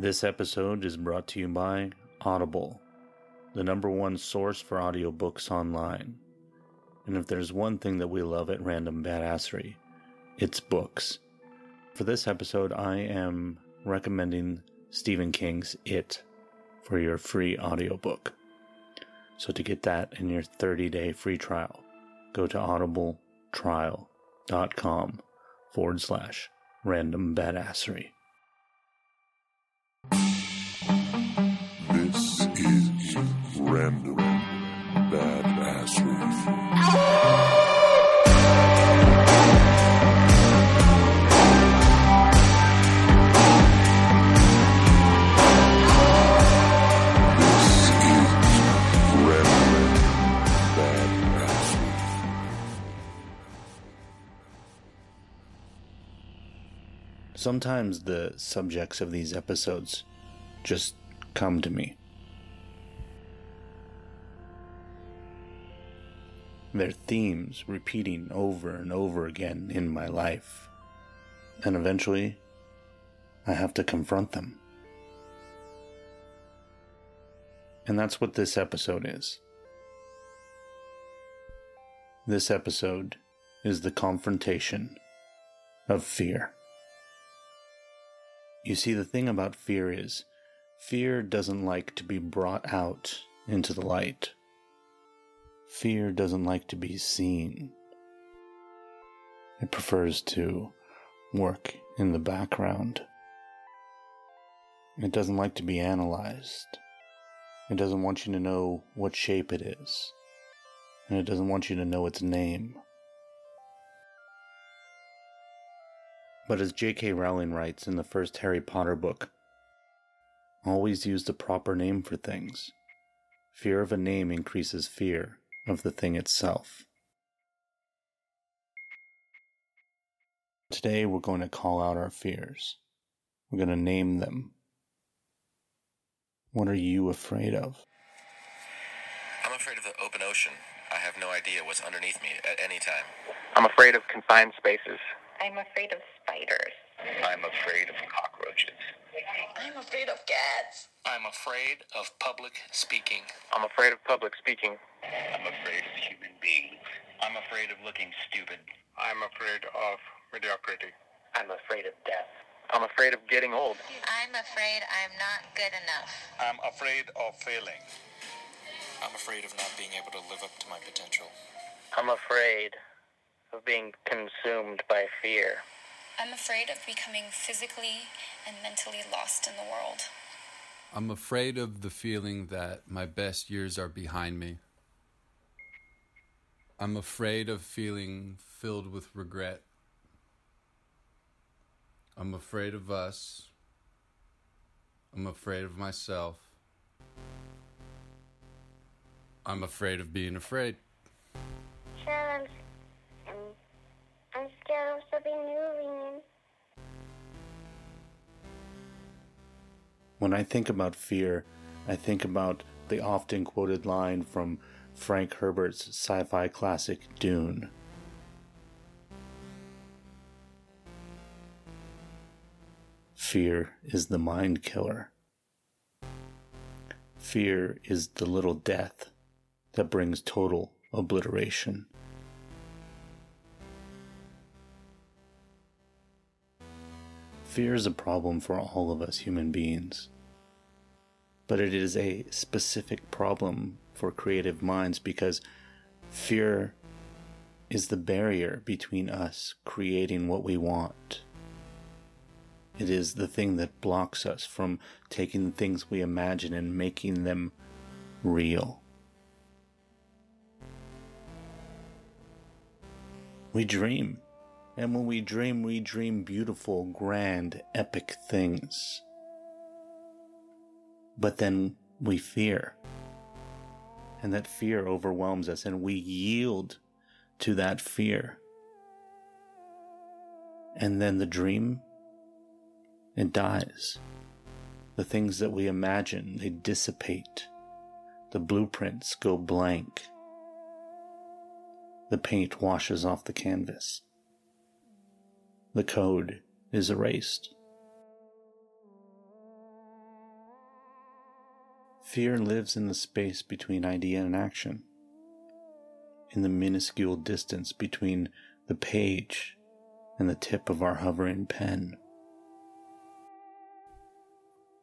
This episode is brought to you by Audible, the number one source for audiobooks online. And if there's one thing that we love at Random Badassery, it's books. For this episode, I am recommending Stephen King's It for your free audiobook. So to get that in your 30-day free trial, go to audibletrial.com forward slash random badassery. Sometimes the subjects of these episodes just come to me. They're themes repeating over and over again in my life. And eventually, I have to confront them. And that's what this episode is. This episode is the confrontation of fear. You see, the thing about fear is, fear doesn't like to be brought out into the light. Fear doesn't like to be seen. It prefers to work in the background. It doesn't like to be analyzed. It doesn't want you to know what shape it is. And it doesn't want you to know its name. But as J.K. Rowling writes in the first Harry Potter book, always use the proper name for things. Fear of a name increases fear of the thing itself. Today we're going to call out our fears. We're going to name them. What are you afraid of? I'm afraid of the open ocean. I have no idea what's underneath me at any time. I'm afraid of confined spaces. I'm afraid of spiders. I'm afraid of cockroaches. I'm afraid of cats. I'm afraid of public speaking. I'm afraid of public speaking. I'm afraid of human beings. I'm afraid of looking stupid. I'm afraid of mediocrity. I'm afraid of death. I'm afraid of getting old. I'm afraid I'm not good enough. I'm afraid of failing. I'm afraid of not being able to live up to my potential. I'm afraid of being consumed by fear. I'm afraid of becoming physically and mentally lost in the world. I'm afraid of the feeling that my best years are behind me. I'm afraid of feeling filled with regret. I'm afraid of us. I'm afraid of myself. I'm afraid of being afraid. When I think about fear, I think about the often quoted line from Frank Herbert's sci fi classic Dune. Fear is the mind killer. Fear is the little death that brings total obliteration. Fear is a problem for all of us human beings, but it is a specific problem for creative minds because fear is the barrier between us creating what we want. It is the thing that blocks us from taking the things we imagine and making them real. We dream. And when we dream, we dream beautiful, grand, epic things. But then we fear. And that fear overwhelms us, and we yield to that fear. And then the dream, it dies. The things that we imagine, they dissipate. The blueprints go blank. The paint washes off the canvas. The code is erased. Fear lives in the space between idea and action, in the minuscule distance between the page and the tip of our hovering pen.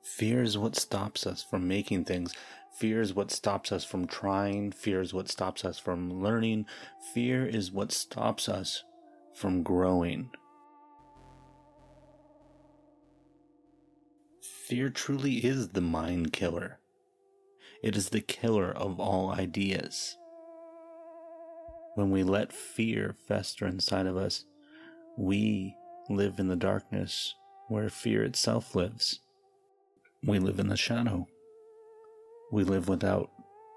Fear is what stops us from making things. Fear is what stops us from trying. Fear is what stops us from learning. Fear is what stops us from growing. Fear truly is the mind killer. It is the killer of all ideas. When we let fear fester inside of us, we live in the darkness where fear itself lives. We live in the shadow. We live without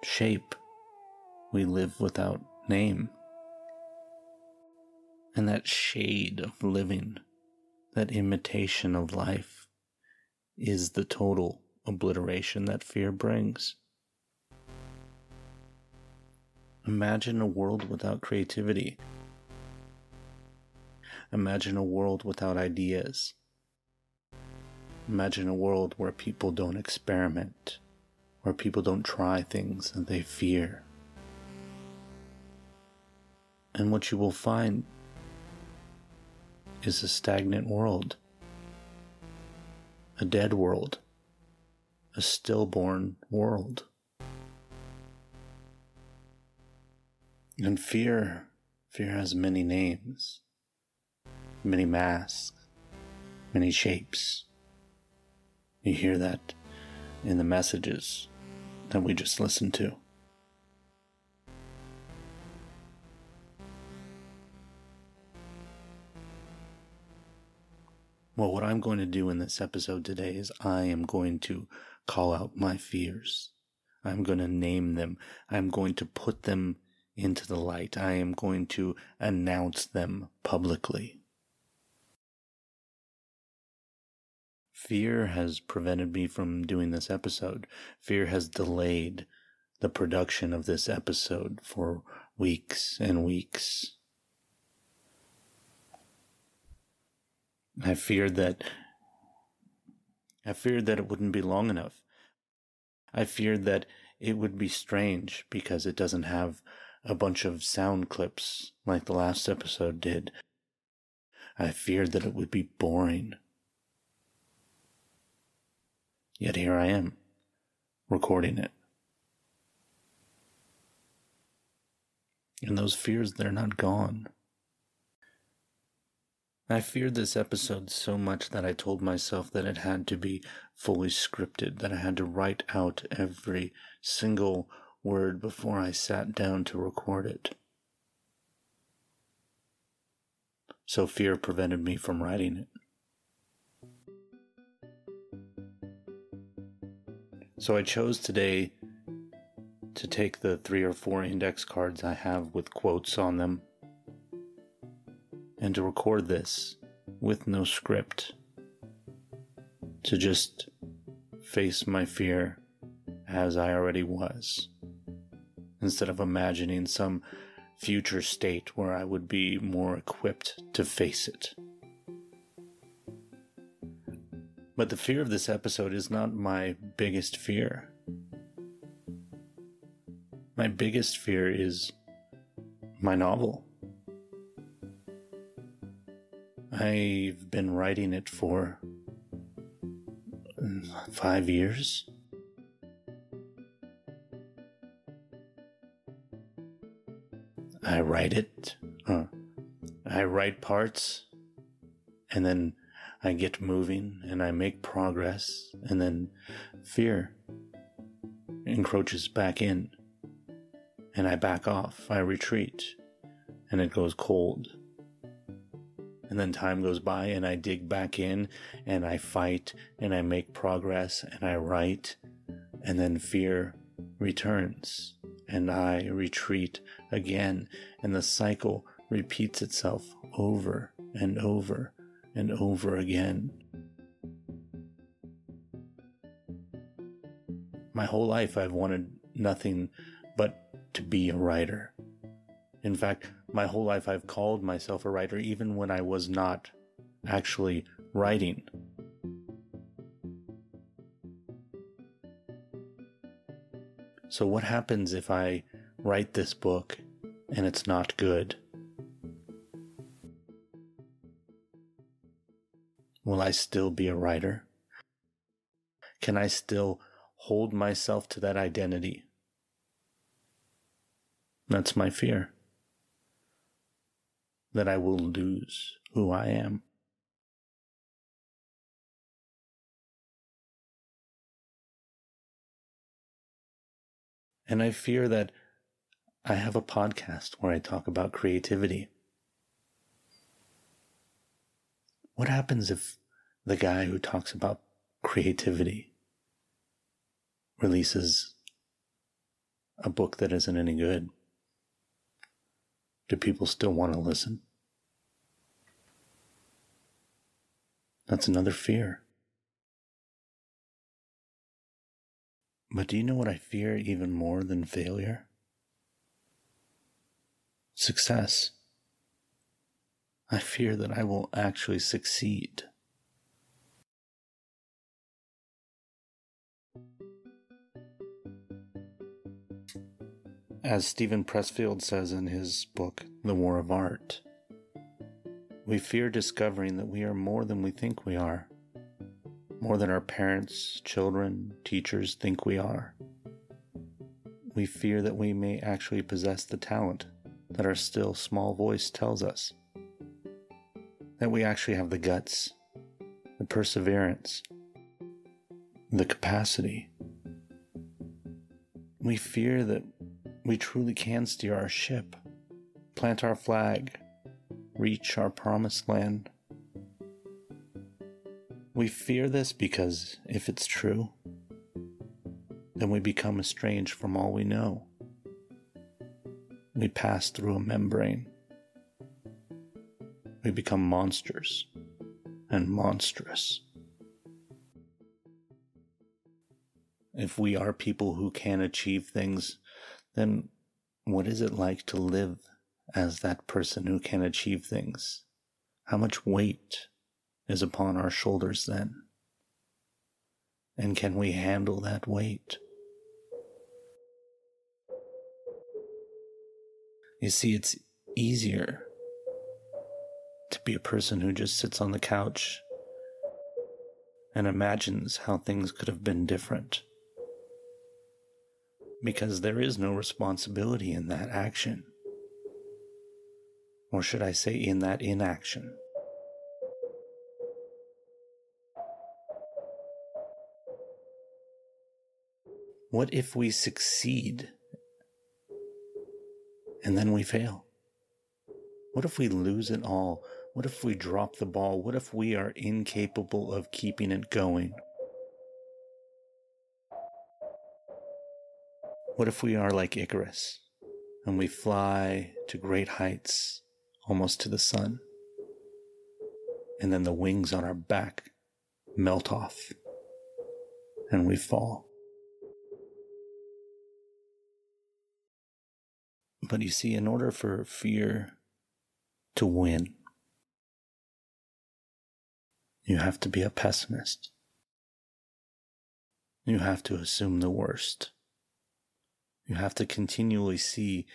shape. We live without name. And that shade of living, that imitation of life, is the total obliteration that fear brings. Imagine a world without creativity. Imagine a world without ideas. Imagine a world where people don't experiment, where people don't try things that they fear. And what you will find is a stagnant world, a dead world, a stillborn world. And fear, fear has many names, many masks, many shapes. You hear that in the messages that we just listened to. Well, what I'm going to do in this episode today is I am going to call out my fears. I'm going to name them. I'm going to put them into the light. I am going to announce them publicly. Fear has prevented me from doing this episode. Fear has delayed the production of this episode for weeks and weeks. I feared that I feared that it wouldn't be long enough. I feared that it would be strange because it doesn't have a bunch of sound clips like the last episode did. I feared that it would be boring. Yet here I am, recording it. And those fears, they're not gone. I feared this episode so much that I told myself that it had to be fully scripted, that I had to write out every single word before I sat down to record it. So fear prevented me from writing it. So I chose today to take the three or four index cards I have with quotes on them and to record this with no script. To just face my fear as I already was, instead of imagining some future state where I would be more equipped to face it. But the fear of this episode is not my biggest fear. My biggest fear is my novel. I've been writing it for five years. I write it. Uh, I write parts, and then I get moving and I make progress, and then fear encroaches back in, and I back off, I retreat, and it goes cold. And then time goes by, and I dig back in, and I fight, and I make progress, and I write, and then fear returns, and I retreat again, and the cycle repeats itself over and over and over again. My whole life, I've wanted nothing but to be a writer. In fact, my whole life, I've called myself a writer even when I was not actually writing. So, what happens if I write this book and it's not good? Will I still be a writer? Can I still hold myself to that identity? That's my fear. That I will lose who I am. And I fear that I have a podcast where I talk about creativity. What happens if the guy who talks about creativity releases a book that isn't any good? Do people still want to listen? That's another fear. But do you know what I fear even more than failure? Success. I fear that I will actually succeed. As Steven Pressfield says in his book, The War of Art, we fear discovering that we are more than we think we are more than our parents, children, teachers think we are. We fear that we may actually possess the talent that our still small voice tells us. That we actually have the guts, the perseverance, the capacity. We fear that we truly can steer our ship, plant our flag, reach our promised land. We fear this because if it's true, then we become estranged from all we know. We pass through a membrane. We become monsters and monstrous. If we are people who can achieve things, then what is it like to live as that person who can achieve things? How much weight is upon our shoulders then? And can we handle that weight? You see, it's easier to be a person who just sits on the couch and imagines how things could have been different. Because there is no responsibility in that action. Or should I say, in that inaction. What if we succeed and then we fail? What if we lose it all? What if we drop the ball? What if we are incapable of keeping it going? What if we are like Icarus and we fly to great heights, almost to the sun, and then the wings on our back melt off and we fall? But you see, in order for fear to win, you have to be a pessimist. You have to assume the worst. You have to continually see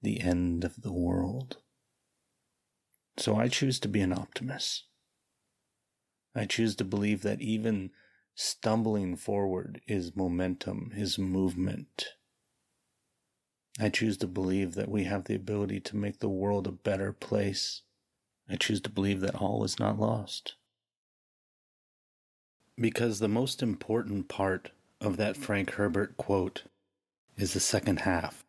the end of the world. So I choose to be an optimist. I choose to believe that even stumbling forward is momentum, is movement. I choose to believe that we have the ability to make the world a better place. I choose to believe that all is not lost. Because the most important part of that Frank Herbert quote is the second half.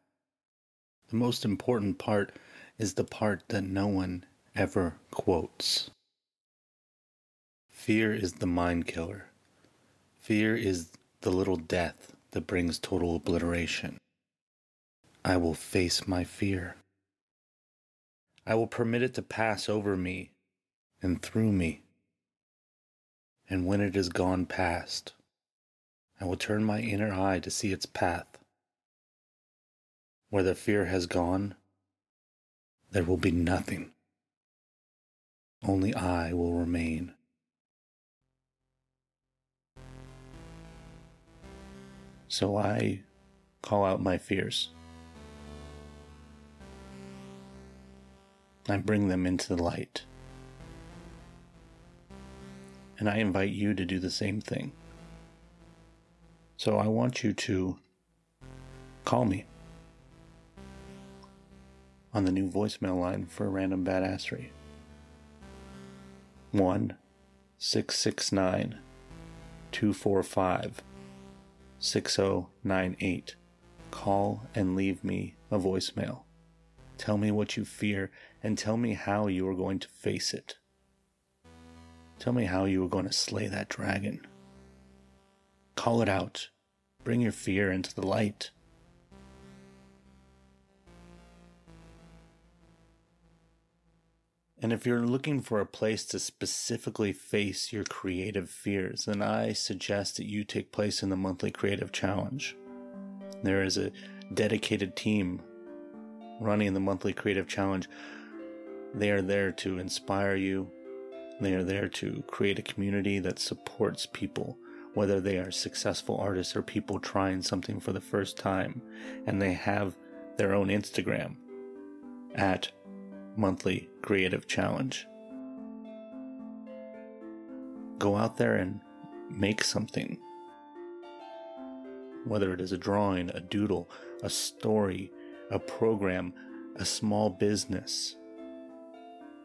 The most important part is the part that no one ever quotes. Fear is the mind killer. Fear is the little death that brings total obliteration. I will face my fear. I will permit it to pass over me and through me. And when it is gone past, I will turn my inner eye to see its path. Where the fear has gone, there will be nothing. Only I will remain. So I call out my fears. I bring them into the light. And I invite you to do the same thing. So I want you to call me on the new voicemail line for Random Badassery. 1 669 245 6098. Call and leave me a voicemail. Tell me what you fear and tell me how you are going to face it. Tell me how you are going to slay that dragon. Call it out. Bring your fear into the light. And if you're looking for a place to specifically face your creative fears, then I suggest that you take place in the monthly creative challenge. There is a dedicated team running the monthly creative challenge. They are there to inspire you. They are there to create a community that supports people, whether they are successful artists or people trying something for the first time. And they have their own Instagram at monthly creative challenge. Go out there and make something. Whether it is a drawing, a doodle, a story, a program, a small business,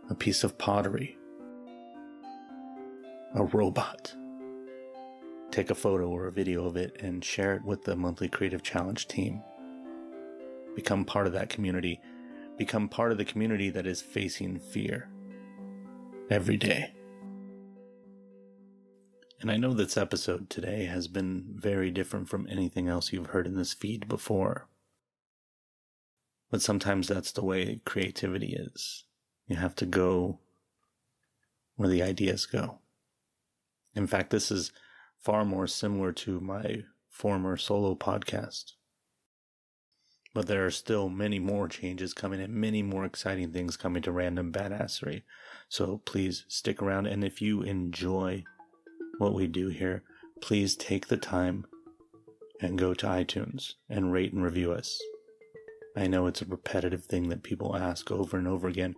a piece of pottery, a robot. Take a photo or a video of it and share it with the monthly creative challenge team. Become part of that community become part of the community that is facing fear every day. And I know this episode today has been very different from anything else you've heard in this feed before. But sometimes that's the way creativity is. You have to go where the ideas go. In fact, this is far more similar to my former solo podcast. But there are still many more changes coming and many more exciting things coming to Random Badassery. So please stick around. And if you enjoy what we do here, please take the time and go to iTunes and rate and review us. I know it's a repetitive thing that people ask over and over again,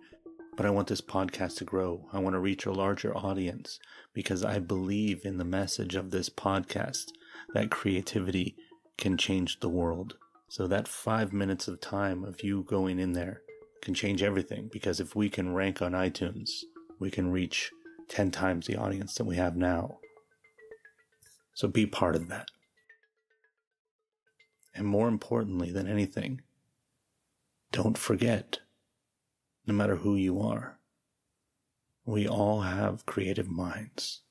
but I want this podcast to grow. I want to reach a larger audience because I believe in the message of this podcast that creativity can change the world. So that five minutes of time of you going in there can change everything because if we can rank on iTunes, we can reach 10 times the audience that we have now. So be part of that. And more importantly than anything, don't forget, no matter who you are, we all have creative minds.